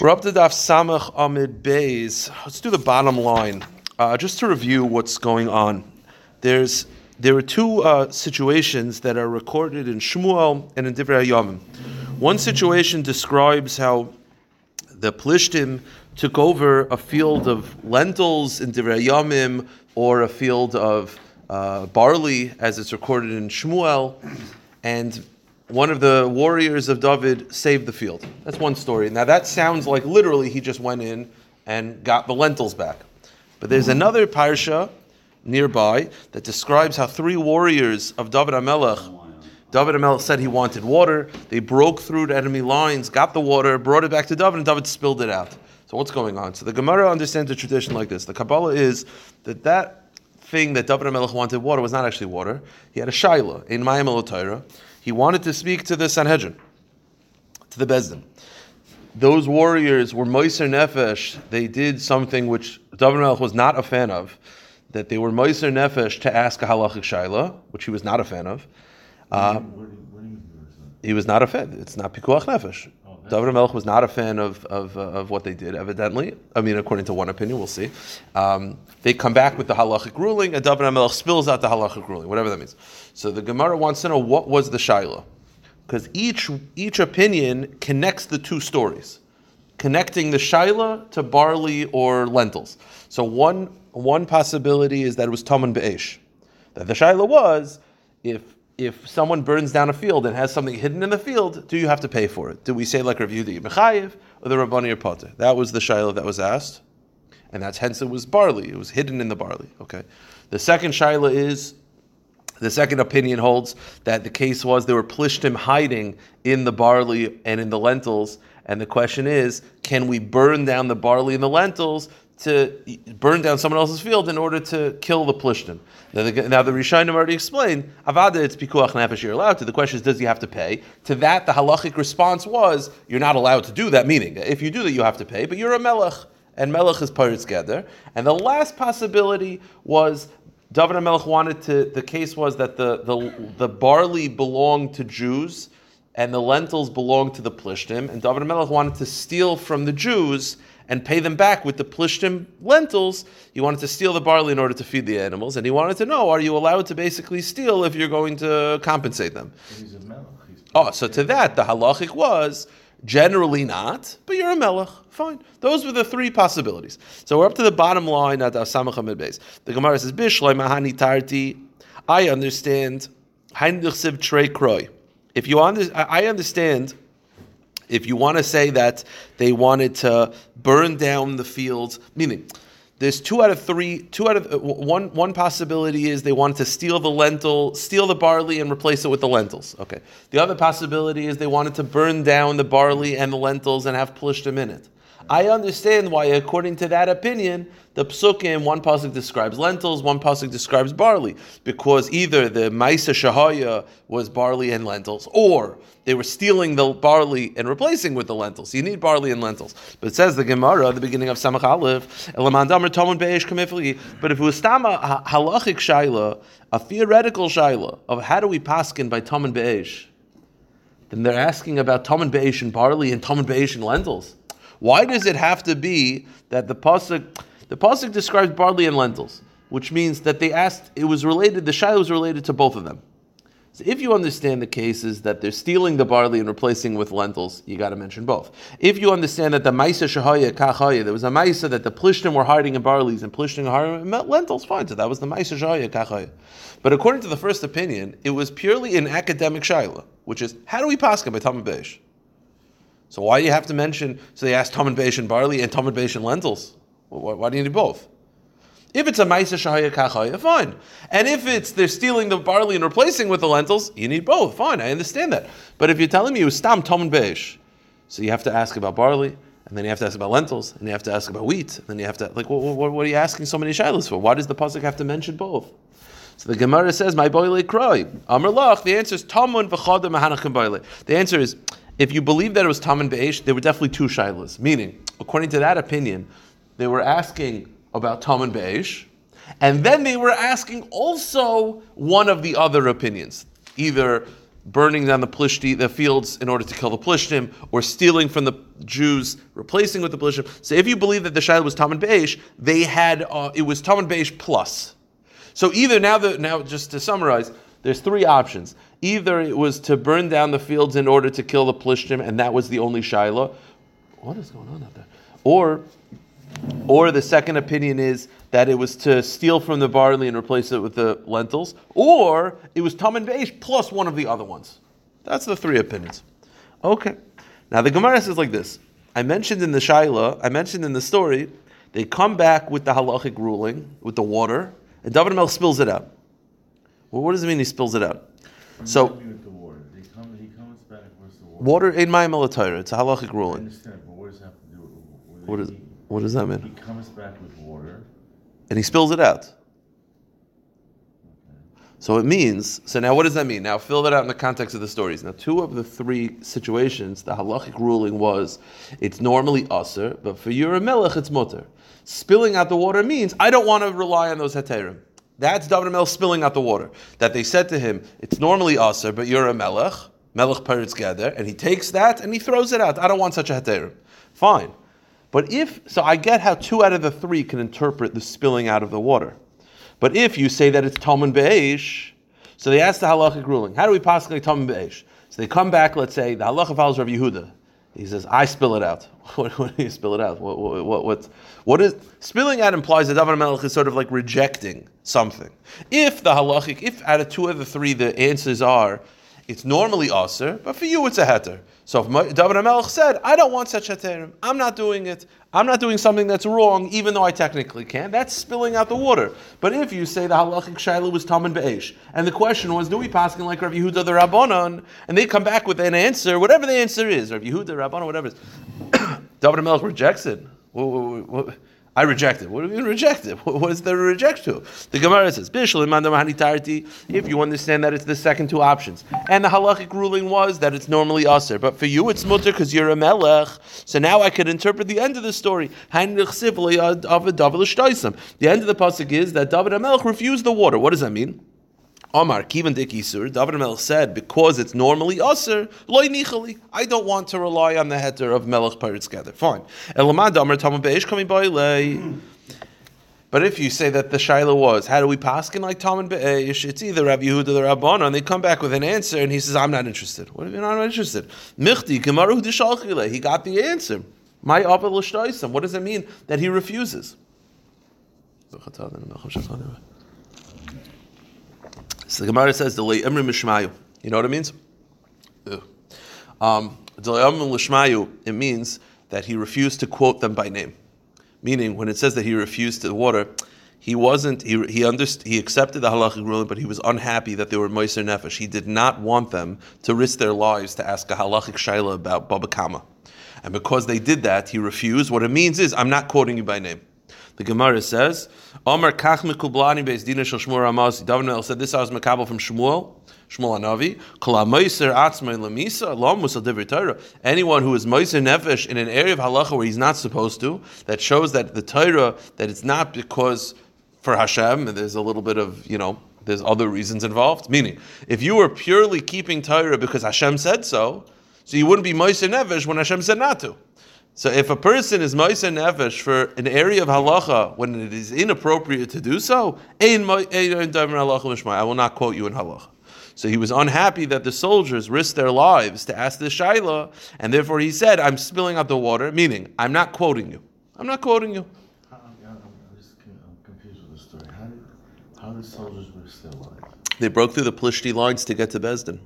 We're up to Daf Samach Amid Bays. Let's do the bottom line. Uh, just to review what's going on. There's there are two uh, situations that are recorded in Shmuel and in Divrei Hayamim. One situation describes how the Plishtim took over a field of lentils in Divrei Hayamim or a field of uh, barley, as it's recorded in Shmuel, and one of the warriors of David saved the field. That's one story. Now that sounds like literally he just went in and got the lentils back. But there's another parsha nearby that describes how three warriors of David Amelech, David Amelech said he wanted water. They broke through the enemy lines, got the water, brought it back to David, and David spilled it out. So what's going on? So the Gemara understands the tradition like this. The Kabbalah is that that thing that David Amelech wanted water was not actually water. He had a shaila in Mayim Torah. He wanted to speak to the Sanhedrin, to the Bezdin. Those warriors were Moiser Nefesh. They did something which David Melech was not a fan of, that they were Moiser Nefesh to ask a halachic shaila, which he was not a fan of. Uh, he was not a fan. It's not pikuach nefesh. David Melech was not a fan of, of, uh, of what they did, evidently. I mean, according to one opinion, we'll see. Um, they come back with the halachic ruling, and David Melech spills out the halachic ruling, whatever that means. So the Gemara wants to know what was the shaila, because each each opinion connects the two stories, connecting the shaila to barley or lentils. So one one possibility is that it was Taman Be'esh, that the shaila was if if someone burns down a field and has something hidden in the field, do you have to pay for it? Do we say like review the Mechayiv or the Rabbani or Potter? That was the Shiloh that was asked. And that's hence it was barley. It was hidden in the barley. Okay. The second Shiloh is the second opinion holds that the case was there were plishtim hiding in the barley and in the lentils. And the question is, can we burn down the barley and the lentils to burn down someone else's field in order to kill the plishtim. Now the, now the Rishonim already explained, Avada, it's pikuach nefesh, you're allowed to. The question is, does he have to pay? To that, the halachic response was, you're not allowed to do that, meaning, if you do that, you have to pay, but you're a melech, and melech is paritz geder. And the last possibility was, David Melech wanted to, the case was that the, the, the barley belonged to Jews, and the lentils belonged to the plishtim, and David Melech wanted to steal from the Jews and pay them back with the plishtim lentils. He wanted to steal the barley in order to feed the animals, and he wanted to know: Are you allowed to basically steal if you're going to compensate them? Oh, so to that the halachic was generally not, but you're a melech. Fine. Those were the three possibilities. So we're up to the bottom line at Asamach base. The Gemara says, "Bishloi mahani tarti." I understand. If you under, I understand if you want to say that they wanted to burn down the fields, meaning there's two out of three, two out of uh, one. One possibility is they wanted to steal the lentil, steal the barley, and replace it with the lentils. Okay. The other possibility is they wanted to burn down the barley and the lentils and have them in it. I understand why, according to that opinion, the psukim, one pasuk describes lentils, one pasuk describes barley, because either the Maisa Shahaya was barley and lentils, or they were stealing the barley and replacing with the lentils. You need barley and lentils. But it says the Gemara at the beginning of Samach Aleph, but if it was Tama halachic shaila, a theoretical shaila of how do we paskin by Taman Be'esh, then they're asking about Taman Be'esh and barley and Taman Be'esh and lentils. Why does it have to be that the pasuk the pasuk describes barley and lentils, which means that they asked it was related. The shiloh was related to both of them. So if you understand the cases that they're stealing the barley and replacing with lentils, you got to mention both. If you understand that the Maisa Shahaya Kachaya, there was a Maisa that the Plishtim were hiding in barleys and Plishtim hiding in lentils, fine. So that was the Maisa Shahaya Kachaya. But according to the first opinion, it was purely an academic Shiloh, which is how do we pass by Beish? So why do you have to mention? So they asked Beish and barley and Beish and lentils. Why, why, do you need both? If it's a Maisa Shahaya Kachaya, fine. And if it's they're stealing the barley and replacing with the lentils, you need both. Fine, I understand that. But if you're telling me it was Stam Talmud Beish, so you have to ask about barley, and then you have to ask about lentils, and you have to ask about wheat, and then you have to like, what, what, what are you asking so many shilas for? Why does the pasuk have to mention both? So the Gemara says, "My boile cry." Amr lach. The answer is Tamun v'chadam mahanachim. The answer is if you believe that it was Tam and there were definitely two shilas. Meaning, according to that opinion, they were asking about Tam and and then they were asking also one of the other opinions. Either burning down the plishti, the fields in order to kill the plishtim, or stealing from the Jews, replacing with the plishtim. So if you believe that the shaila was Taman Beish, they had uh, it was Taman Beish plus. So either now the now just to summarize, there's three options. Either it was to burn down the fields in order to kill the plishtim, and that was the only shaila. What is going on out there? Or or the second opinion is that it was to steal from the barley and replace it with the lentils, or it was tam and beish plus one of the other ones. That's the three opinions. Okay. Now the Gemara says like this. I mentioned in the Shaila, I mentioned in the story, they come back with the halachic ruling, with the water, and David Melech spills it out. Well, what does it mean he spills it out? So, water in my military, it's a halachic ruling. I understand, but what does that have to do with What is what does that mean? He comes back with water. And he spills it out. So it means, so now what does that mean? Now fill that out in the context of the stories. Now, two of the three situations, the halachic ruling was it's normally assur, but for your melech, it's mutter. Spilling out the water means I don't want to rely on those heterim. That's David Melech spilling out the water. That they said to him, it's normally assur, but you're a melech, melech paritz geder, and he takes that and he throws it out. I don't want such a heterim. Fine. But if, so I get how two out of the three can interpret the spilling out of the water. But if you say that it's Taman Be'esh, so they ask the halachic ruling, how do we possibly Taman Be'esh? So they come back, let's say, the halacha follows Rav Yehuda. He says, I spill it out. what, what do you spill it out? What, what, what, what, is, spilling out implies that David Melech is sort of like rejecting something. If the halachic, if out of two of the three the answers are, it's normally aser, but for you it's a heter. So if David HaMelech said, I don't want such heterim, I'm not doing it, I'm not doing something that's wrong, even though I technically can, that's spilling out the water. But if you say the halachic shaila was Taman Be'esh, and the question was, do we pass like Rav Yehuda the Rabbanon, and they come back with an answer, whatever the answer is, Rav Yehuda, Rabbanon, whatever it is, David HaMelech rejects it. What, what, what, I reject it. What do you mean reject it? What is there to reject to? The Gemara says, if you understand that it's the second two options. And the halachic ruling was that it's normally aser, but for you it's mutter because you're a melech. So now I could interpret the end of the story. The end of the pasuk is that David Melech refused the water. What does that mean? Omar, Kivan Dikisur, David Melech said, because it's normally Aser, loy nichali. I don't want to rely on the heter of Melech Pirates together. Fine. Elamad Amar Tamar Beish by But if you say that the Shaila was, how do we paskin like Taman Be'esh? It's either Rabbi Yehuda or Rabban, and they come back with an answer, and he says, I'm not interested. What if you're not interested? Michti, Gemaru He got the answer. My What does it mean that he refuses? So the Gemara says, "Delay emrim mishmayu." You know what it means? Um, it means that he refused to quote them by name. Meaning, when it says that he refused to water, he wasn't. He he understood. He accepted the halachic ruling, but he was unhappy that they were moiser nefesh. He did not want them to risk their lives to ask a halachic shaila about baba kama, and because they did that, he refused. What it means is, I'm not quoting you by name. The Gemara says, Omar kach mekublani beis dina shel Shmuel Ramasi. David said this I was from Shmuel. Shmuel Anavi, Kol meiser atzmei lemisa, lo musal divrei Torah. Anyone who is meiser nefesh in an area of halacha where he's not supposed to, that shows that the Torah, that it's not because for Hashem, there's a little bit of, you know, there's other reasons involved. Meaning, if you were purely keeping Torah because Hashem said so, so you wouldn't be meiser nefesh when Hashem said not to. So if a person is Ma'aser Nefesh for an area of halacha when it is inappropriate to do so, I will not quote you in halacha. So he was unhappy that the soldiers risked their lives to ask the Shaila, and therefore he said, I'm spilling out the water, meaning, I'm not quoting you. I'm not quoting you. I'm, just confused with the story. How did, how did soldiers risk their lives? They broke through the Plishti lines to get to Besdin.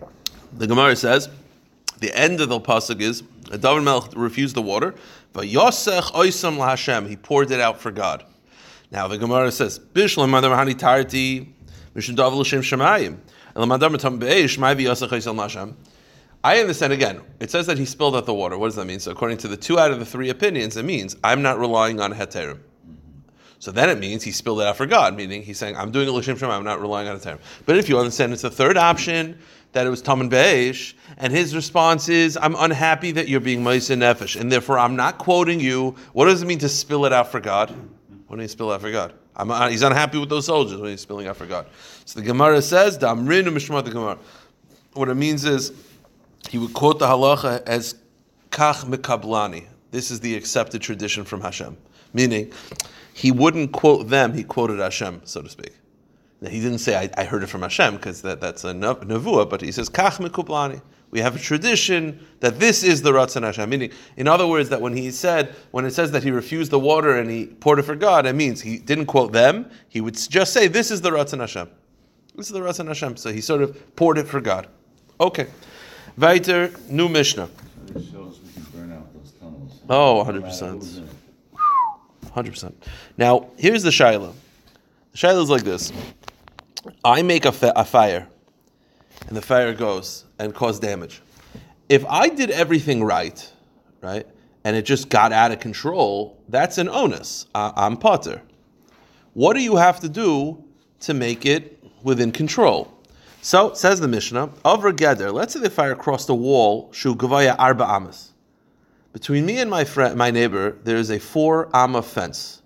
Oh, the Gemara says, the end of the pasuk is David Melech refused the water, but Yosech Oisam LaHashem, he poured it out for God. Now the Gemara says, Bishlam Madam Hani Tarti, Mishum Dav L'Shem Shemayim, Yosech Oisam. I understand again. It says that he spilled out the water. What does that mean? So according to the two out of the three opinions, it means I'm not relying on heterim. So then it means he spilled it out for God, meaning he's saying I'm doing a l'shem I'm not relying on heterim. But if you understand it's the third option, that it was Taman Beish, and his response is, I'm unhappy that you're being Maisa Nefesh, and therefore I'm not quoting you. What does it mean to spill it out for God? What do you spill out for God? I'm, uh, he's unhappy with those soldiers when he's spilling out for God. So the Gemara says, Damrin Mishmat the Gemara. What it means is, he would quote the halacha as Kach Mekablani. This is the accepted tradition from Hashem. Meaning, he wouldn't quote them, he quoted Hashem, so to speak. He didn't say, I, I heard it from Hashem, because that, that's a nevuah, but he says, Kach Mekublani. We have a tradition that this is the Ratzon Hashem. Meaning, in other words, that when he said, when it says that he refused the water and he poured it for God, it means he didn't quote them. He would just say, "This is the Ratzon Hashem. This is the Ratzon Hashem." So he sort of poured it for God. Okay. Weiter, new Mishnah. Oh, 100 matter percent. who's in it. Hundred percent. Now, here's the shaila. The shaila is like this: I make a, fa- a fire, and the fire goes and cause damage. If I did everything right, right, and it just got out of control, that's an onus. I- I'm potter. What do you have to do to make it within control? So says the Mishnah, over Geder. Let's say the fire crossed a wall, shu gavaya arba amas. Between me and my friend, my neighbor, there is a four amma fence.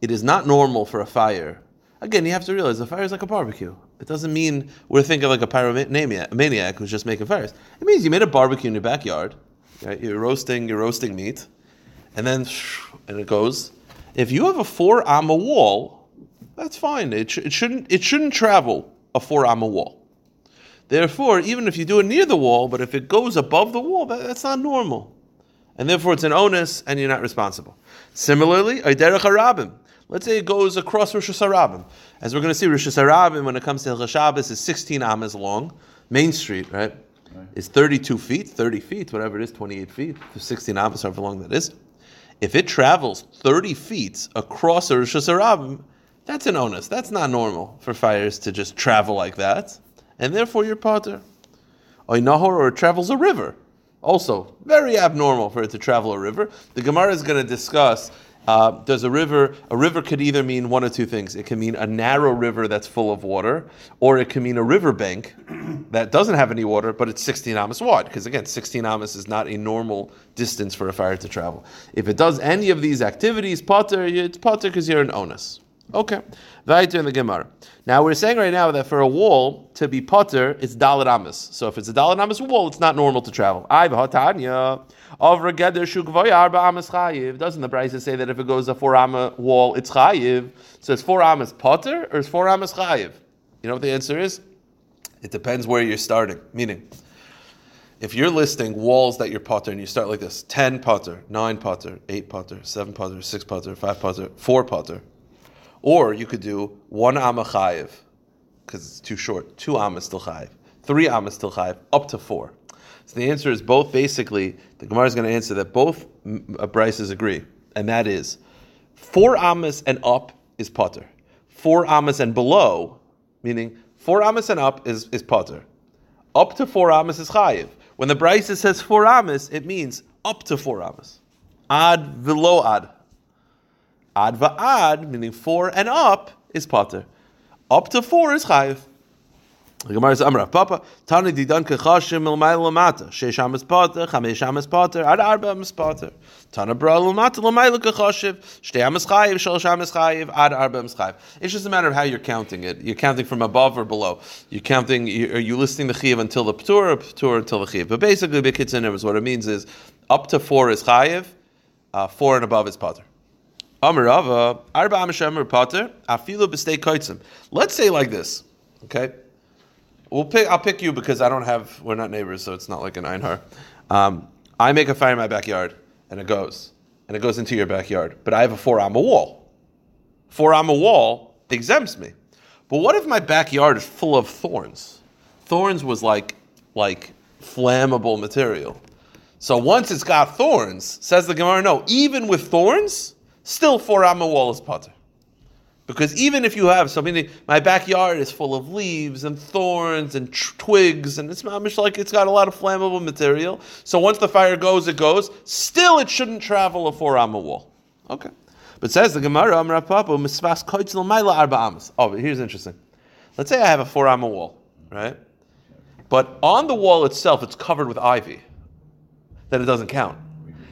It is not normal for a fire. Again, you have to realize a fire is like a barbecue. It doesn't mean we're thinking like a pyromaniac maniac who's just making fires. It means you made a barbecue in your backyard. Right? You're roasting, you're roasting meat, and then and it goes. If you have a four amma wall, that's fine. It, sh- it shouldn't it shouldn't travel a four amma wall. Therefore, even if you do it near the wall, but if it goes above the wall, that, that's not normal. And therefore, it's an onus, and you're not responsible. Similarly, a Derech Harabim. Let's say it goes across rishus harabim. As we're going to see, rishus harabim, when it comes to Hilchah Shabbos, is 16 amas long. Main Street, right, is 32 feet, 30 feet, whatever it is, 28 feet, 16 amas, however long that is. If it travels 30 feet across a rishus harabim, that's an onus. That's not normal for fires to just travel like that. And therefore, you're potter. Or nahor, or it travels a river. Also, very abnormal for it to travel a river. The Gemara is going to discuss. Uh, does a river? A river could either mean one of two things. It can mean a narrow river that's full of water, or it can mean a riverbank that doesn't have any water, but it's 16 amas wide. Because again, 16 amas is not a normal distance for a fire to travel. If it does any of these activities, potter, it's potter because you're an onus. Okay, weiter in the Gemara. Now we're saying right now that for a wall to be potter, it's dalit. So if it's a dalit wall, it's not normal to travel. I hatanya of regeder shukvoy arba chayiv. Doesn't the Brisa say that if it goes a four amma wall, it's chayiv? So it's four amas potter or it's four amas chayiv? You know what the answer is? It depends where you're starting. Meaning, if you're listing walls that you're potter and you start like this 10 potter, 9 potter, 8 potter, 7 potter, 6 potter, 5 potter, 4 potter, or you could do 1 amma chayiv, because it's too short, 2 amma still chayiv, 3 amma still chayiv, up to 4. So the answer is both basically, the Gemara is going to answer that both mm, uh, Brisas agree, and that is 4 ammas and up is potter. 4 ammas and below, meaning 4 ammas and up is, is potter. Up to 4 ammas is chayiv. When the Brisa says 4 ammas, it means up to 4 ammas. Ad velo ad. Ad va'ad, meaning 4 and up, is potter. Up to 4 is chayiv. The Gemara says, Amra, Papa, Tani didan kechashim l'mayla lamata, sheish amas potter, chamesh amas potter, ad arba amas potter. Tana bra lamata l'mayla kechashiv, shtei amas chayiv, shalosh amas chayiv, ad arba amas chayiv. It's just a matter of how you're counting it. You're counting from above or below. You're counting, are you listing the chayiv until the ptur or ptur until the chayiv? But basically, Bekitzin is what it means is, up to 4 is chayiv, uh, 4 and above is potter. Amar Rava, Arba Amashem Potter, Afilu B'stei Koitzim. Let's say like this, okay? We'll pick. I'll pick you because I don't have. We're not neighbors, so it's not like an Einhar. Um, I make a fire in my backyard, and it goes, and it goes into your backyard. But I have a four amma wall. Four amma wall exempts me. But what if my backyard is full of thorns? Thorns was like like flammable material. So once it's got thorns, says the Gemara, no, even with thorns, still four amma wall is potter. Because even if you have something, my backyard is full of leaves and thorns and tr- twigs, and it's like it's got a lot of flammable material. So once the fire goes, it goes. Still, it shouldn't travel a four amma wall. Okay. But says the Gemara, Amar Papa, misvas arba amas. Oh, but here's interesting. Let's say I have a four amma wall, right? But on the wall itself, it's covered with ivy. Then it doesn't count.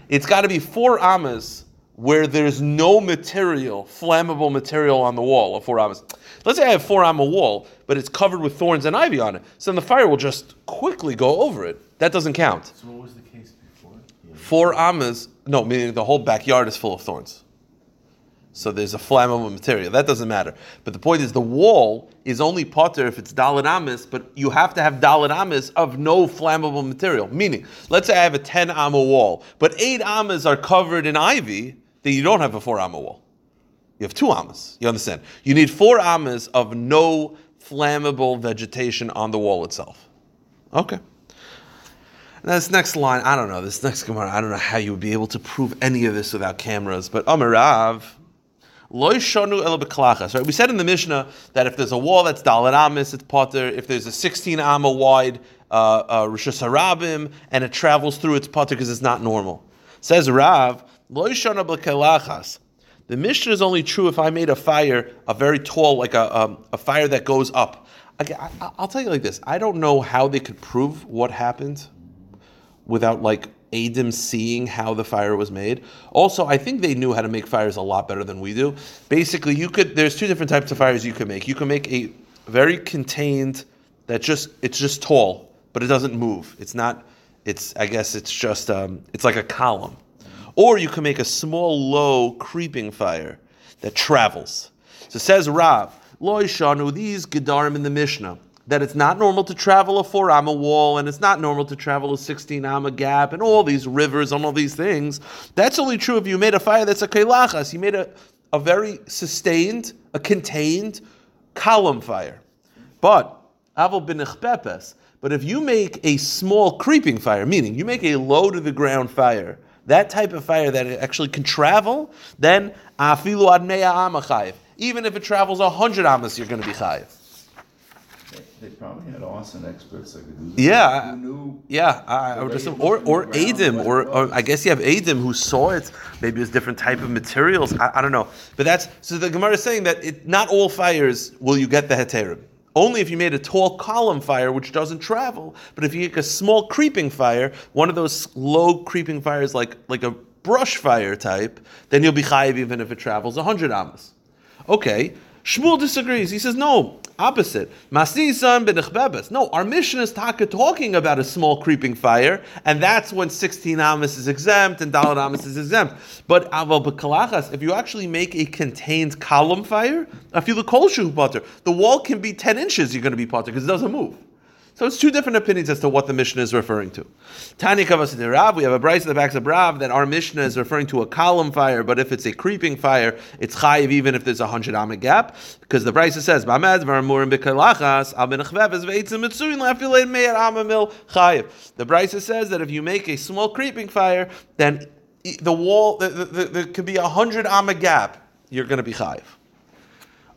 It's got to be four amas where there's no material, flammable material on the wall of four amas. Let's say I have four amma wall, but it's covered with thorns and ivy on it. So then the fire will just quickly go over it. That doesn't count. So what was the case before? Yeah. Four amas, no, meaning the whole backyard is full of thorns. So there's a flammable material. That doesn't matter. But the point is, the wall is only potter if it's dalit amas, but you have to have dalit amas of no flammable material. Meaning, let's say I have a 10 amma wall, but eight amas are covered in ivy, then you don't have a four amma wall. You have two amas. You understand? You need four amas of no flammable vegetation on the wall itself. Okay. Now this next line, I don't know. This next Gemara, I don't know how you would be able to prove any of this without cameras. But Amarav, loy el. Right? We said in the Mishnah that if there's a wall that's dalit amis, it's potter. If there's a 16 amma wide uh, uh, harabim and it travels through, it's potter because it's not normal. Says Rav. The Mishnah is only true if I made a fire, a very tall, like a, um, a fire that goes up. Okay, I, I'll tell you like this. I don't know how they could prove what happened without like Adam seeing how the fire was made. Also, I think they knew how to make fires a lot better than we do. Basically, you could there's two different types of fires you can make. You can make a very contained that just it's just tall, but it doesn't move. It's not it's I guess it's just um, it's like a column. Or you can make a small low creeping fire that travels. So says Rav, Loy Shanu, these Gedarim in the Mishnah that it's not normal to travel a four amma wall and it's not normal to travel a 16 amma gap and all these rivers and all these things. That's only true if you made a fire that's a kailachas. You made a, a very sustained, a contained column fire. But, avol bin but if you make a small creeping fire, meaning you make a low to the ground fire, that type of fire that it actually can travel, then afilu ad mea amachayev. Even if it travels a hundred amas, you're going to be chayev. They probably had awesome experts that could do that. Yeah, Who knew? yeah, I, I would just, or or Adim, or, or I guess you have Adim who saw it. Maybe it's different type of materials. I, I don't know, but that's so. The Gemara is saying that it, not all fires will you get the heterim. Only if you made a tall column fire which doesn't travel. But if you get a small creeping fire, one of those low creeping fires like like a brush fire type, then you'll be chayiv even if it travels hundred amas. Okay, Shmuel disagrees. He says no, opposite. No, our Mishnah is taka talking about a small creeping fire, and that's when 16 amas is exempt and dalad amas is exempt. But if you actually make a contained column fire, I feel the kol shu. The wall can be 10 inches. You're going to be potter because it doesn't move. So it's two different opinions as to what the Mishnah is referring to. Kavas Rav, we have a Brisa in the backs of Rav that our Mishnah is referring to a column fire, but if it's a creeping fire, it's chayiv even if there's a hundred amma gap, because the Brisa says. The Brisa says that if you make a small creeping fire, then the wall, there could be a hundred amma gap, you're going to be chayiv.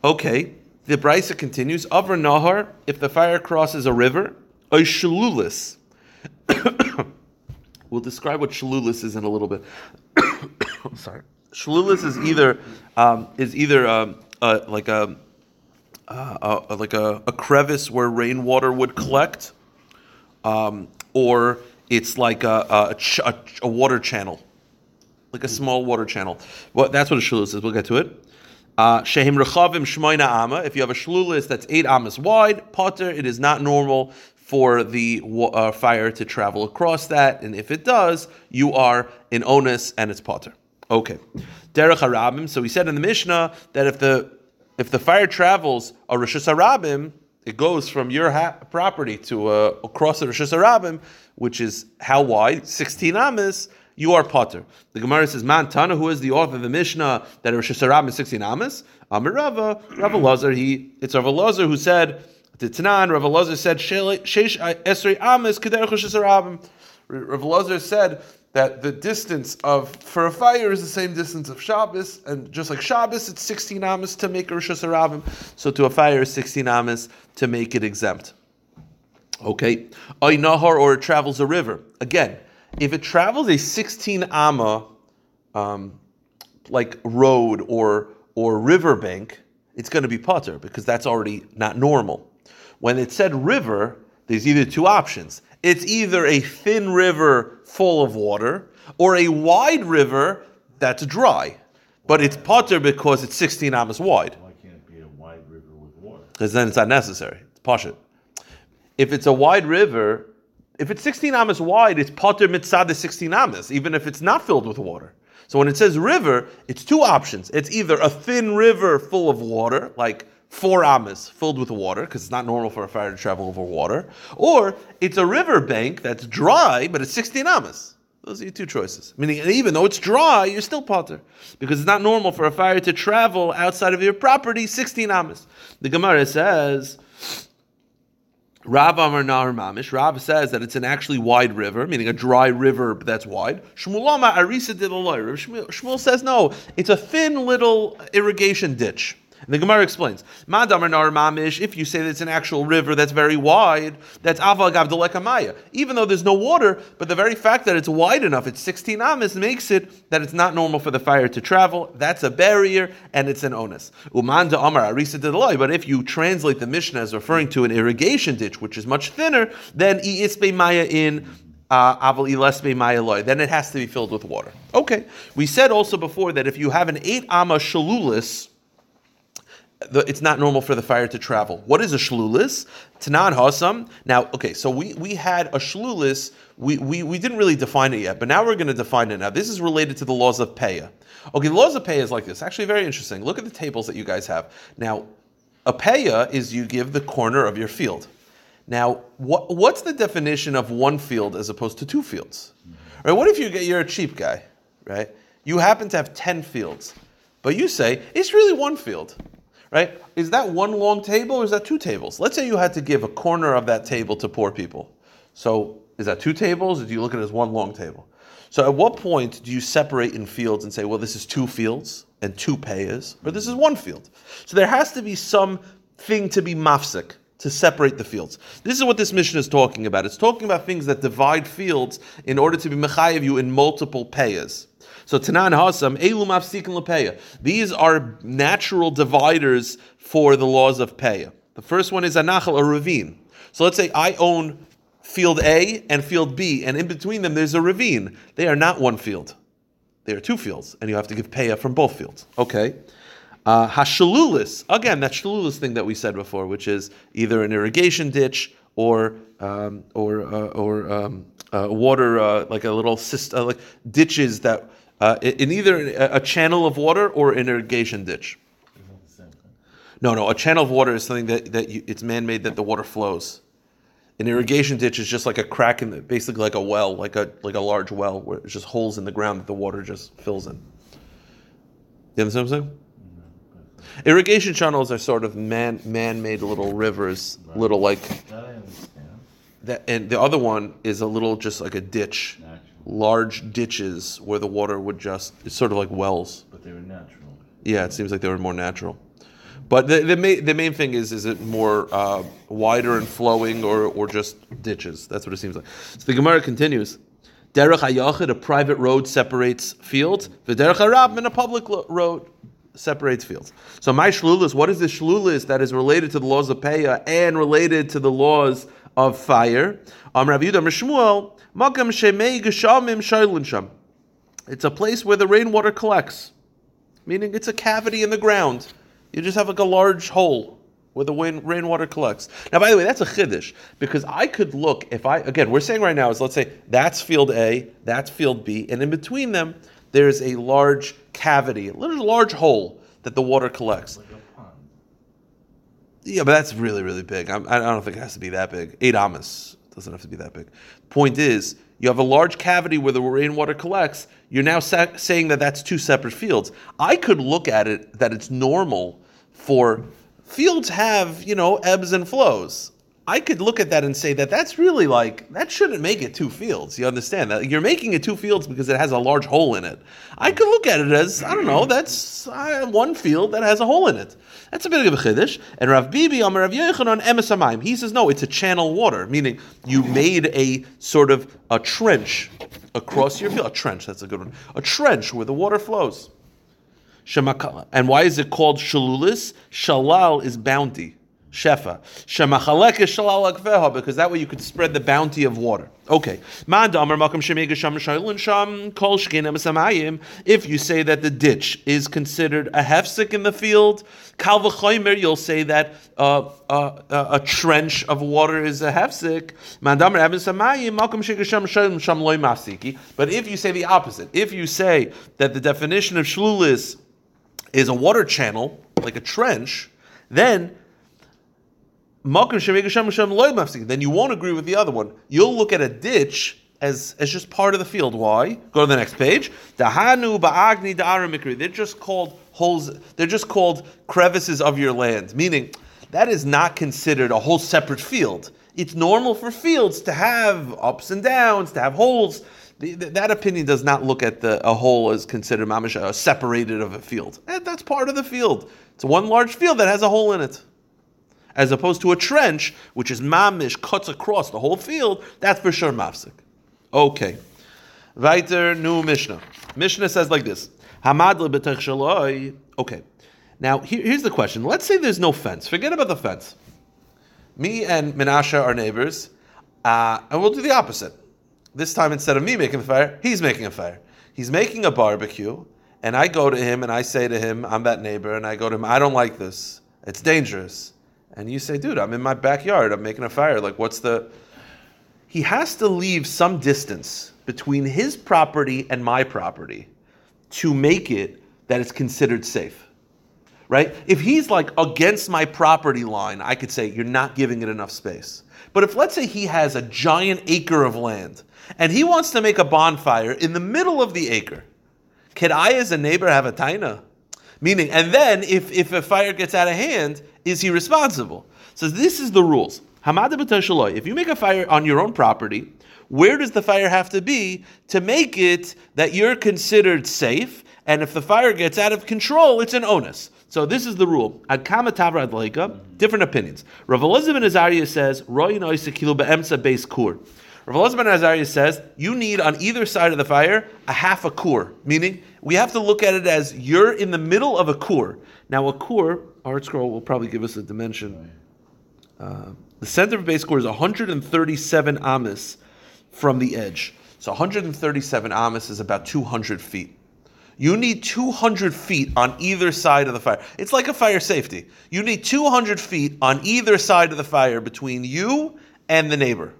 Okay. The Brisa continues, Avra Nahar, if the fire crosses a river, a shalulis. we'll describe what shalulis is in a little bit. Sorry. Shalulis is either um, is either um, uh, like a uh, uh, like a, a, crevice where rainwater would collect, um, or it's like a, a, ch- a, water channel, like a small water channel. Well, that's what a shalulis is. We'll get to it. Uh, Shehim rechavim shmoina ama. If you have a shlulis that's eight amas wide, potter, it is not normal for the uh, fire to travel across that, and if it does, you are in onus and it's potter. Okay, derech harabim. So we said in the Mishnah that if the if the fire travels a rishus harabim, it goes from your ha- property to uh, across the rishus harabim, which is how wide? Sixteen amas you are potter. The Gemara says, Man Tana, who is the author of the Mishnah that rishus harabim is 16 Amas? Amir Rava, Rava Lazar, he, it's Rava Lazar who said, to Tanan, Rava Lazar said, Shesh uh, Esrei Amas, Kederech rishus harabim. Rava Lazar said that the distance of, for a fire is the same distance of Shabbos, and just like Shabbos, it's 16 Amas to make rishus harabim, so to a fire is 16 Amas to make it exempt. Okay. Oy Nahar, or it travels a river. Again, if it travels a 16 amma um, like road or or riverbank, it's going to be putter because that's already not normal. When it said river, there's either two options. It's either a thin river full of water or a wide river that's dry, but it's potter because it's 16 amas wide. Why can't it be a wide river with water? because then it's not necessary. It's pashit. If it's a wide river, if it's 16 amas wide, it's potter mitzad the 16 amas, even if it's not filled with water. So when it says river, it's two options. It's either a thin river full of water, like four amas filled with water, because it's not normal for a fire to travel over water, or it's a river bank that's dry, but it's 16 amas. Those are your two choices. Meaning, even though it's dry, you're still potter because it's not normal for a fire to travel outside of your property 16 amas. The Gemara says, Rav Amar Nar Mamish. Rav says that it's an actually wide river, meaning a dry river that's wide. Shmuel Amar Arisa did Shmuel Shmuel says no, it's a thin little irrigation ditch. And the Gemara explains, Madamar Nar Mamish, if you say that it's an actual river that's very wide, that's Aval Gavdalekamaya. Even though there's no water, but the very fact that it's wide enough, it's 16 amas, makes it that it's not normal for the fire to travel. That's a barrier, and it's an onus. Umanda Amar Arisa Didalai. But if you translate the Mishnah as referring to an irrigation ditch, which is much thinner, then Isbe Maya in uh, then it has to be filled with water. Okay. We said also before that if you have an eight amma shalulis, the, it's not normal for the fire to travel. What is a shlulis? Tanan hasam. Now, okay, so we, we had a shlulis. We, we, we didn't really define it yet, but now we're going to define it. Now, this is related to the laws of peya. Okay, the laws of peya is like this. Actually, very interesting. Look at the tables that you guys have. Now, a peya is you give the corner of your field. Now, what, what's the definition of one field as opposed to two fields? Right? What if you get you're a cheap guy, right? You happen to have ten fields, but you say it's really one field right? Is that one long table or is that two tables? Let's say you had to give a corner of that table to poor people. So is that two tables or do you look at it as one long table? So at what point do you separate in fields and say, well, this is two fields and two payas, or this is one field? So there has to be some thing to be mafsik to separate the fields. This is what this Mishnah is talking about. It's talking about things that divide fields in order to be mechayev you in multiple payas. So Tanan Hasam, Elu Mafsikin Lepeya. These are natural dividers for the laws of Peya. The first one is Anachal, a ravine. So let's say I own field A and field B, and in between them there's a ravine. They are not one field. They are two fields, and you have to give Peya from both fields. Okay. Uh, hashalulis, again, that shalulis thing that we said before, which is either an irrigation ditch or um, or uh, or um, uh, water, uh, like a little system, uh, like ditches that uh, in either a channel of water or an irrigation ditch. No, no, a channel of water is something that, that you, it's man-made that the water flows. An irrigation ditch is just like a crack in the, basically like a well, like a like a large well where it's just holes in the ground that the water just fills in. You understand what I'm saying? Irrigation channels are sort of man man-made little rivers, right. little like. That I understand. That and the other one is a little just like a ditch. Large ditches where the water would just, it's sort of like wells. But they were natural. Yeah, it seems like they were more natural. But the, the, main, the main thing is, is it more uh, wider and flowing or, or just ditches? That's what it seems like. So the Gemara continues. Derech hayachid, a private road separates fields. The derech harab, a public road separates fields. So my shlulis, what is the shlulis that is related to the laws of Peah and related to the laws of fire? Um, Rav Yudah Shmuel, Makam Shemei Geshamim Sham. It's a place where the rainwater collects, meaning it's a cavity in the ground. You just have like a large hole where the rain, rainwater collects. Now, by the way, that's a chiddush because I could look if I again we're saying right now is let's say that's field A, that's field B, and in between them there's a large cavity, a little large hole that the water collects. Like yeah, but that's really really big. I'm, I do not think it has to be that big. Eight amas doesn't have to be that big. Point is, you have a large cavity where the rainwater collects. You're now sa- saying that that's two separate fields. I could look at it that it's normal for fields have you know ebbs and flows. I could look at that and say that that's really like that shouldn't make it two fields. You understand that you're making it two fields because it has a large hole in it. I could look at it as I don't know. That's uh, one field that has a hole in it. That's a bit of a chiddush. And Rav Bibi Amar Rav Yochanan Emesamayim. He says no, it's a channel water, meaning you made a sort of a trench across your field. A trench. That's a good one. A trench where the water flows. And why is it called shalulis? Shalal is bounty. Shefa. Akveha, because that way you could spread the bounty of water. Okay. If you say that the ditch is considered a hefsek in the field, you'll say that uh, uh, uh, a trench of water is a hefsek. But if you say the opposite, if you say that the definition of shlulis is a water channel, like a trench, then then you won't agree with the other one. You'll look at a ditch as, as just part of the field. Why? Go to the next page. They're just called holes, they're just called crevices of your land, meaning that is not considered a whole separate field. It's normal for fields to have ups and downs, to have holes. The, the, that opinion does not look at the, a hole as considered mamish, separated of a field. And eh, that's part of the field. It's one large field that has a hole in it as opposed to a trench, which is mamish, cuts across the whole field, that's for sure mafsik. Okay. Weiter, new Mishnah. Mishnah says like this. Okay. Now, here, here's the question. Let's say there's no fence. Forget about the fence. Me and Menashe are neighbors, uh, and we'll do the opposite. This time, instead of me making a fire, he's making a fire. He's making a barbecue, and I go to him and I say to him, I'm that neighbor, and I go to him, I don't like this. It's dangerous and you say, dude, I'm in my backyard, I'm making a fire. Like, what's the. He has to leave some distance between his property and my property to make it that it's considered safe. Right? If he's like against my property line, I could say, you're not giving it enough space. But if let's say he has a giant acre of land and he wants to make a bonfire in the middle of the acre, could I, as a neighbor, have a taina? Meaning, and then if, if a fire gets out of hand, is he responsible? So this is the rules. If you make a fire on your own property, where does the fire have to be to make it that you're considered safe? And if the fire gets out of control, it's an onus. So this is the rule. Ad different opinions. Rav Elazar Azariah says. Rav Elazar Azariah says, you need on either side of the fire a half a kur, meaning we have to look at it as you're in the middle of a kur. Now a kur ArtScroll will probably give us a dimension. Uh, the center of beis kur is 137 amas from the edge. So 137 amas is about 200 feet. You need 200 feet on either side of the fire. It's like a fire safety. You need 200 feet on either side of the fire between you and the neighbor.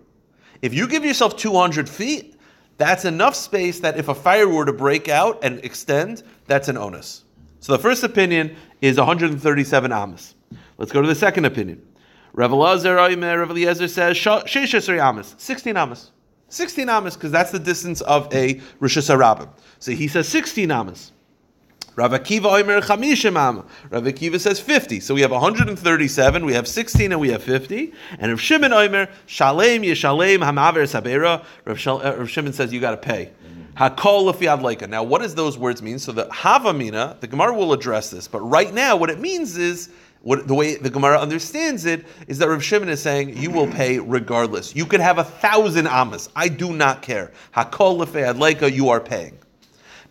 If you give yourself 200 feet, that's enough space that if a fire were to break out and extend, that's an onus. So the first opinion is 137 amas. Let's go to the second opinion. Rav Eliezer says Sheshesri amas, 16 amas. 16 amas, because that's the distance of a rishus harabim. So he says 16 amas. Rav Akiva Omer Chamishim Am. Rav Akiva says 50. So we have 137, we have 16, and we have 50. And Rav Shimon Omer Shalem Yeshalem Hamaver Sabera. Uh, Rav Shimon says you got to pay. Hakol lefiad Now, what does those words mean? So the havamina, the Gemara will address this, but right now, what it means is what, the way the Gemara understands it is that Rav Shimon is saying you will pay regardless. You could have a thousand amas. I do not care. Hakol lefiad you are paying.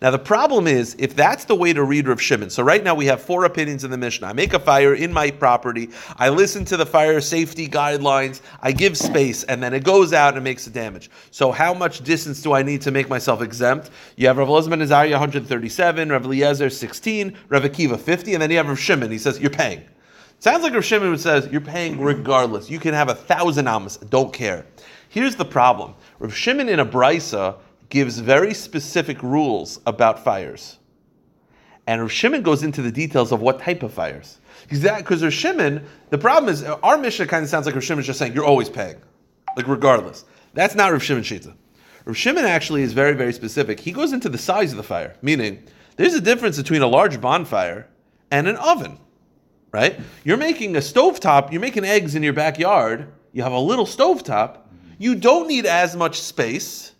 Now the problem is if that's the way to read Rav Shimon. So right now we have four opinions in the Mishnah. I make a fire in my property. I listen to the fire safety guidelines. I give space, and then it goes out and makes the damage. So how much distance do I need to make myself exempt? You have Rav Elazar Azariah 137, Rav Eliezer 16, Rav Akiva 50, and then you have Rav Shimon. He says you're paying. Sounds like Rav Shimon says you're paying regardless. You can have a thousand amas, don't care. Here's the problem. Rav Shimon in a brisa gives very specific rules about fires. And Rav Shimon goes into the details of what type of fires. Because Rav Shimon, the problem is, our Mishnah kind of sounds like Rav Shimon is just saying, you're always paying. Like, regardless. That's not Rav Shimon Shita. Rav Shimon actually is very, very specific. He goes into the size of the fire, meaning there's a difference between a large bonfire and an oven, right? You're making a stovetop, you're making eggs in your backyard, you have a little stovetop, you don't need as much space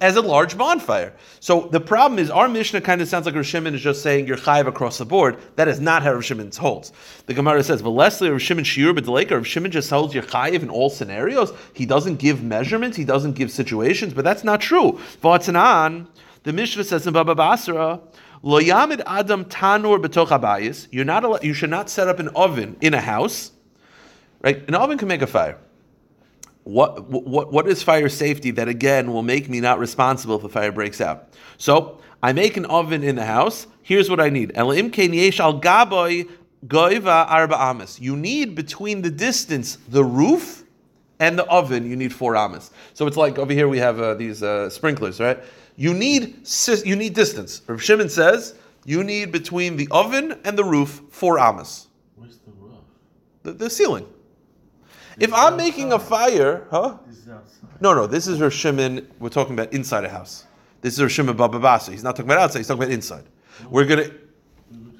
as a large bonfire. So the problem is, our Mishnah kind of sounds like Rosh is just saying you're chayiv across the board. That is not how Rosh holds. The Gemara says, "Velesli Rosh Shimon shiur b'deleka." Rosh just holds you're chayiv in all scenarios. He doesn't give measurements. He doesn't give situations. But that's not true. V'atzanan, the Mishnah says in Baba Basra. Lo yamid adam tanur b'toch You're not. You should not set up an oven in a house. right? An oven can make a fire. What, what, what is fire safety that again will make me not responsible if the fire breaks out? So I make an oven in the house. Here's what I need. You need between the distance, the roof, and the oven, you need four amas. So it's like over here we have uh, these uh, sprinklers, right? You need you need distance. Rav Shimon says you need between the oven and the roof four amas. Where's the roof? The, the ceiling. If I'm making a fire, huh? No, no, this is Rav Shimon. We're talking about inside a house. This is Rav Shimon Baba Basa. He's not talking about outside. He's talking about inside. We're gonna.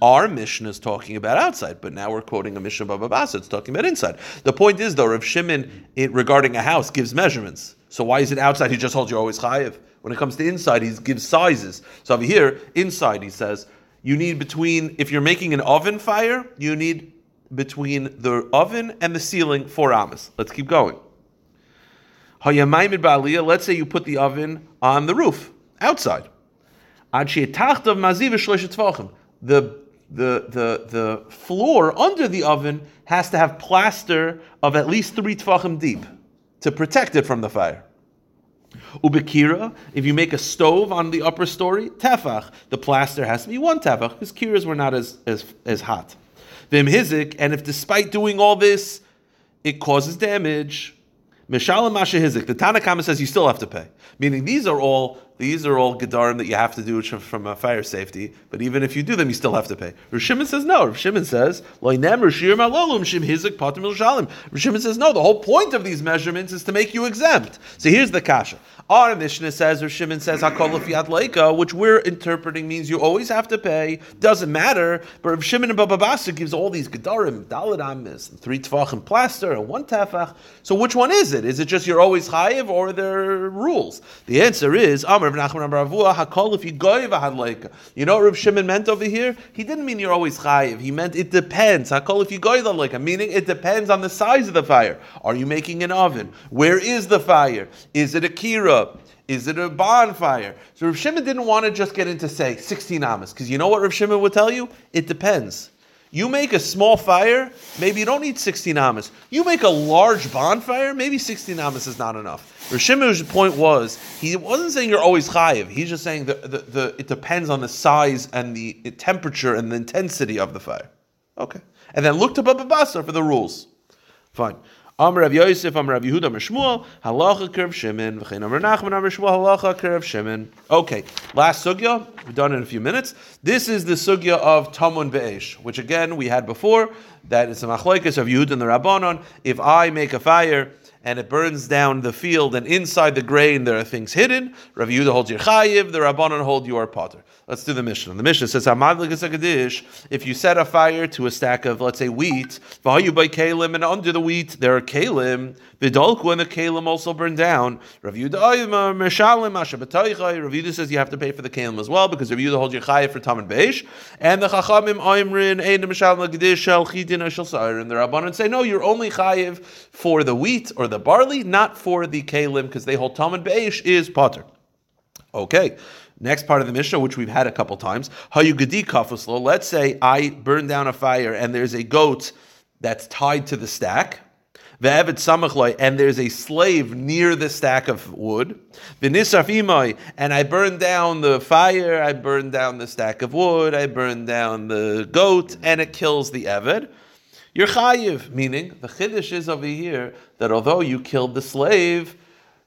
Our Mishnah is talking about outside, but now we're quoting a Mishnah Baba Basa. It's talking about inside. The point is, though, Rav Shimon, it, regarding a house, gives measurements. So why is it outside? He just holds you always chayiv. When it comes to inside, he gives sizes. So over here, inside, he says you need between. If you're making an oven fire, you need between the oven and the ceiling four amas. Let's keep going. Let's say you put the oven on the roof outside. The, the, the, the floor under the oven has to have plaster of at least three tvachim deep to protect it from the fire. Ubekira, if you make a stove on the upper story, tefach, the plaster has to be one tefach because kiras were not as, as, as hot. Vim hizik, and if despite doing all this, it causes damage, Mishalim Masha Hizik, the Tanna Kamma says you still have to pay. Meaning these are all these are all gedarim that you have to do from a fire safety, but even if you do them, you still have to pay. Rishimon says no. Rishimon says loinem rishir malolum shim patim shalim. Rishimon says no. The whole point of these measurements is to make you exempt. So here's the kasha. Our Mishnah says, Rishimon says Hakol which we're interpreting means you always have to pay. Doesn't matter. But Rishimon and Baba Basa gives all these gedarim, dalad amis, three tefach and plaster, and one tefach. So which one is it? Is it just you're always chayiv, or are there rules? The answer is Amr Rav Nachman Ravua Hakol if you goy v'hadleika. You know what Rav Shimon meant over here? He didn't mean you're always chayiv. He meant it depends. Hakol if you goy v'hadleika, meaning it depends on the size of the fire. Are you making an oven? Where is the fire? Is it a kira? Is it a bonfire? So Rav Shimon didn't want to just get into say 16 amas because you know what Rav Shimon would tell you? It depends. You make a small fire, maybe you don't need 16 amas. You make a large bonfire, maybe 16 amas is not enough. Rishimu's point was, he wasn't saying you're always chayiv. He's just saying the, the, the, it depends on the size and the temperature and the intensity of the fire. Okay. And then look to Baba Basar for the rules. Fine. Amr Rav Yosef, Amr Rav Yehuda, Amr Shmuel, Halacha Kerv Shimon, V'chein Amr Nachman, Amr Shmuel, Halacha Kerv Shimon. Okay, last sugya, we've done in a few minutes. This is the sugya of Taman Be'esh, which again we had before, that is a machlokes of Yehud and the Rabbanon. If I make a fire, and it burns down the field, and inside the grain there are things hidden. Rav Yehuda holds your chayiv, the Rabbanon hold your potter. Let's do the Mishnah. The Mishnah says, if you set a fire to a stack of, let's say, wheat, by kalim, and under the wheat there are kalim, vidolku, and the kalim also burn down. Rav Yehuda says you have to pay for the kalim as well, because Rav Yehuda holds your chayiv for taman be'esh, and the chachamim oimrin, ein mishalim and the Rabbanon say, no, you're only chayiv for the wheat or the barley, not for the kalim, because they hold taman be'esh is potter. Okay. Next part of the Mishnah, which we've had a couple times. Let's say I burn down a fire and there's a goat that's tied to the stack. And there's a slave near the stack of wood. And I burn down the fire, I burn down the stack of wood, I burn down the goat, and it kills the eved. You're chayiv, meaning the chiddush is over here that although you killed the slave,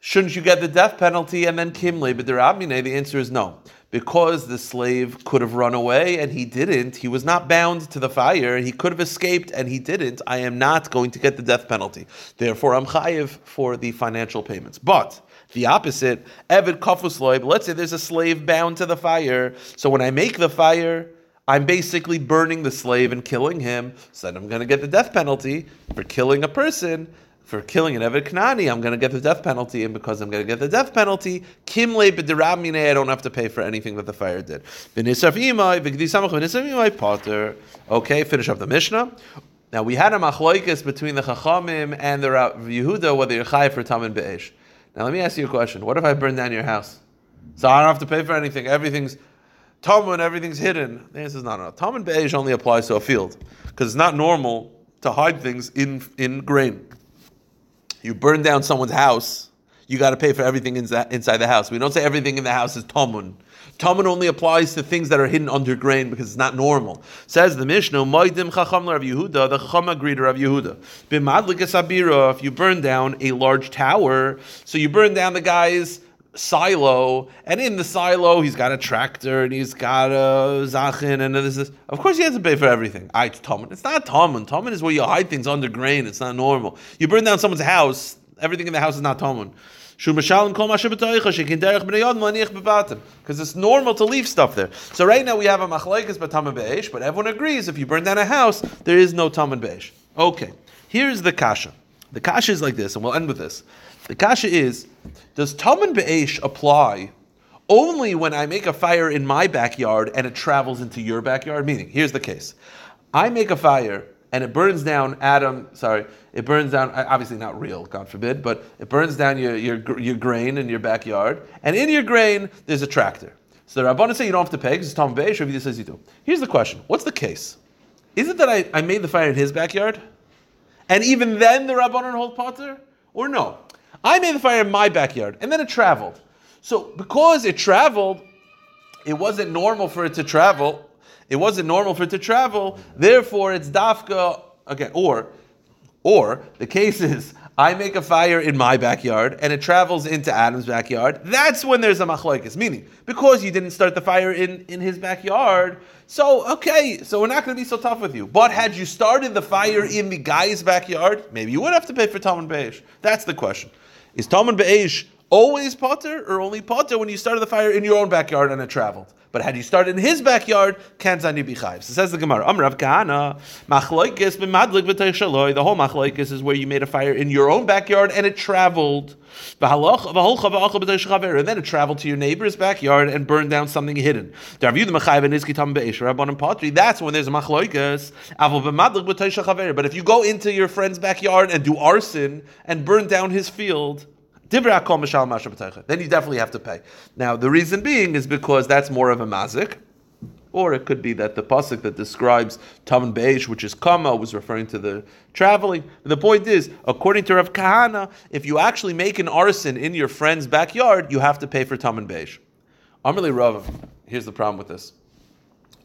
Shouldn't you get the death penalty and then kimle? But the answer is no. Because the slave could have run away and he didn't, he was not bound to the fire, he could have escaped and he didn't, I am not going to get the death penalty. Therefore, I'm chayiv for the financial payments. But the opposite, Evid Kafusloib, let's say there's a slave bound to the fire. So when I make the fire, I'm basically burning the slave and killing him. So then I'm going to get the death penalty for killing a person for killing an Eved Knani, I'm going to get the death penalty, and because I'm going to get the death penalty, Kimle b'deramine, I don't have to pay for anything that the fire did. Okay, finish up the Mishnah. Now we had a machloikis between the Chachamim and the Yehuda whether you're chai for Taman Be'esh. Now let me ask you a question. What if I burn down your house? So I don't have to pay for anything. Everything's Taman, everything's hidden. The answer is not enough. Taman Be'esh only applies to a field because it's not normal to hide things in in grain. You burn down someone's house, you got to pay for everything inside, the house. We don't say everything in the house is tamun. Tamun only applies to things that are hidden under grain because it's not normal. Says the Mishnah, Moidim Chacham Rav Yehuda, the Chacham agreed Rav Yehuda. If you burn down a large tower, so you burn down the guy's silo, and in the silo he's got a tractor and he's got a zachin and this is. Of course, he has to pay for everything. I tamun. It's not tamun. Tamun is where you hide things under grain. It's not normal. You burn down someone's house. Everything in the house is not tamun. Because it's normal to leave stuff there. So right now we have a machlekes b'taman be'esh, but everyone agrees if you burn down a house, there is no taman be'esh. Okay, here's the kasha. The kasha is like this, and we'll end with this. The kasha is, does taman be'esh apply only when I make a fire in my backyard and it travels into your backyard? Meaning, here's the case. I make a fire and it burns down Adam. Sorry, it burns down. Obviously not real, God forbid, but it burns down your your, your grain in your backyard, and in your grain there's a tractor. So the Rabbanan say you don't have to pay because it's Tom Beish. Rav says you do. Here's the question: What's the case? Is it that I, I made the fire in his backyard, and even then the Rabbanan hold potter, or no? I made the fire in my backyard, and then it traveled. So because it traveled, it wasn't normal for it to travel it wasn't normal for it to travel, therefore it's dafka again. Or, or the case is I make a fire in my backyard and it travels into Adam's backyard. That's when there's a machlokes. Meaning, because you didn't start the fire in, in his backyard, so okay, so we're not going to be so tough with you. But had you started the fire in the guy's backyard, maybe you would have to pay for Taman Be'esh. That's the question. Is Taman Be'esh always potter or only potter when you started the fire in your own backyard and it traveled? But had you started in his backyard, can zani be So says the Gemara, Amrav Kahana, machloikis b'madlik v'teichaloi. The whole machloikis is where you made a fire in your own backyard and it traveled. And then it traveled to your neighbor's backyard and burned down something hidden. That's when there's a machloikas. But if you go into your friend's backyard and do arson and burn down his field, then you definitely have to pay. Now, the reason being is because that's more of a mazik. Or it could be that the pasuk that describes Taman Be'esh, which is Kama, was referring to the traveling. the point is, according to Rav Kahana, if you actually make an arson in your friend's backyard, you have to pay for Taman Be'esh. Amarli Rav, here's the problem with this.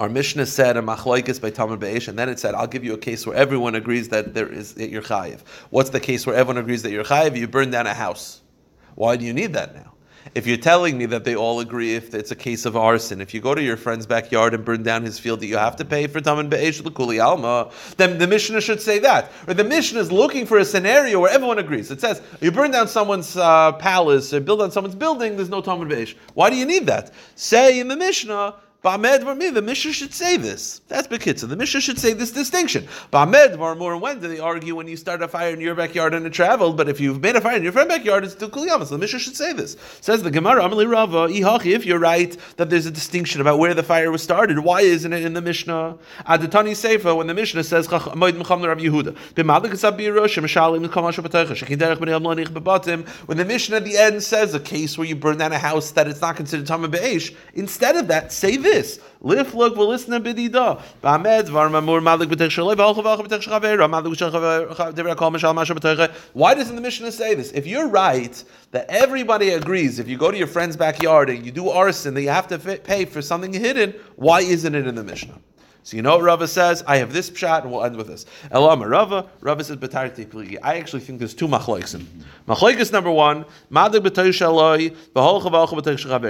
Our Mishnah said a machlokes by Taman Be'esh, and then it said, "I'll give you a case where everyone agrees that there is that you're chayiv." What's the case where everyone agrees that you're chayiv? You burn down a house. Why do you need that now? If you're telling me that they all agree if it's a case of arson, if you go to your friend's backyard and burn down his field that you have to pay for Taman Be'esh L'Kuli Alma, then the Mishnah should say that. Or the Mishnah is looking for a scenario where everyone agrees. It says, you burn down someone's uh, palace or build on someone's building, there's no Taman Be'esh. Why do you need that? Say in the Mishnah, Ba'med Varmi, the Mishnah should say this. That's Bekitza. The Mishnah should say this distinction. Ba'med Varmur, when do they argue when you start a fire in your backyard and it traveled, but if you've made a fire in your friend's backyard, it's still Kuliyama. So the Mishnah should say this. Says the Gemara, Amali Rava, Ihachi, if you're right that there's a distinction about where the fire was started, why isn't it in the Mishnah? Adatani Seifa, when the Mishnah says, When the Mishnah at the end says a case where you burn down a house that it's not considered Taman Be'esh, instead of that, say this this. Malik. Why doesn't the Mishnah say this? If you're right that everybody agrees, if you go to your friend's backyard and you do arson, that you have to pay for something hidden, why isn't it in the Mishnah? So you know what Rava says? I have this pshat, and we'll end with this. Elama Rava, Rava says. I actually think there's two machlokes. Machlokes number one, b'hol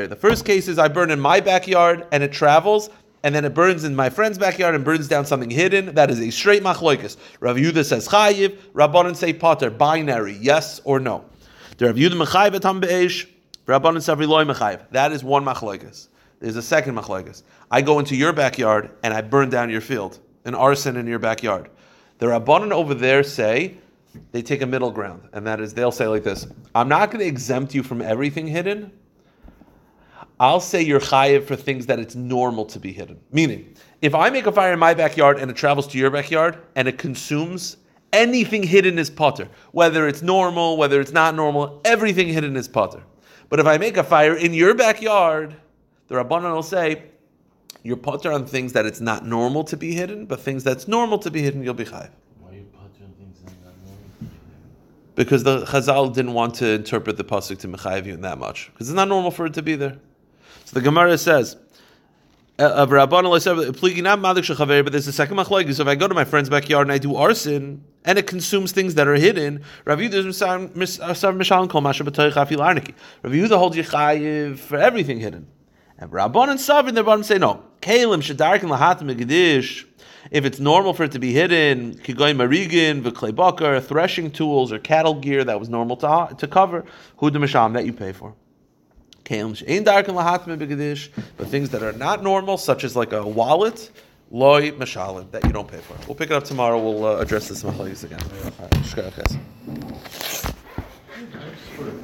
The first case is I burn in my backyard and it travels, and then it burns in my friend's backyard and burns down something hidden. That is a straight machlokes. Rav Yehuda says chayiv, Rabbanon say potter, binary, yes or no. The Rav Yehuda mechayiv etam savri loy mechayiv. That is one machlokes. There's a second machlokes. I go into your backyard and I burn down your field, an arson in your backyard. The Rabbanan over there say they take a middle ground, and that is they'll say like this: I'm not going to exempt you from everything hidden. I'll say you're chayiv for things that it's normal to be hidden. Meaning, if I make a fire in my backyard and it travels to your backyard and it consumes anything hidden is potter, whether it's normal, whether it's not normal, everything hidden is potter. But if I make a fire in your backyard the Rabbanon will say, you're potter on things that it's not normal to be hidden, but things that's normal to be hidden, you'll be chayiv. Why are you potter on things that are not normal to be hidden? because the Chazal didn't want to interpret the pasuk to mechayiv you in that much because it's not normal for it to be there. So the Gemara says. uh, Of Rabban pligi not madik shechaver, but there's a second machlokes. So if I go to my friend's backyard and I do arson and it consumes things that are hidden, Rav Yehuda holds you chayiv for everything hidden. And Rabban and Savin, the Rabban say no. Kalim shedarkin lahatim megedish. If it's normal for it to be hidden, kigoy marigin, v'kleibakar, threshing tools or cattle gear that was normal to to cover, hu de that you pay for. But things that are not normal, such as like a wallet, loy mishalim that you don't pay for. We'll pick it up tomorrow. We'll uh, address this machlokes again.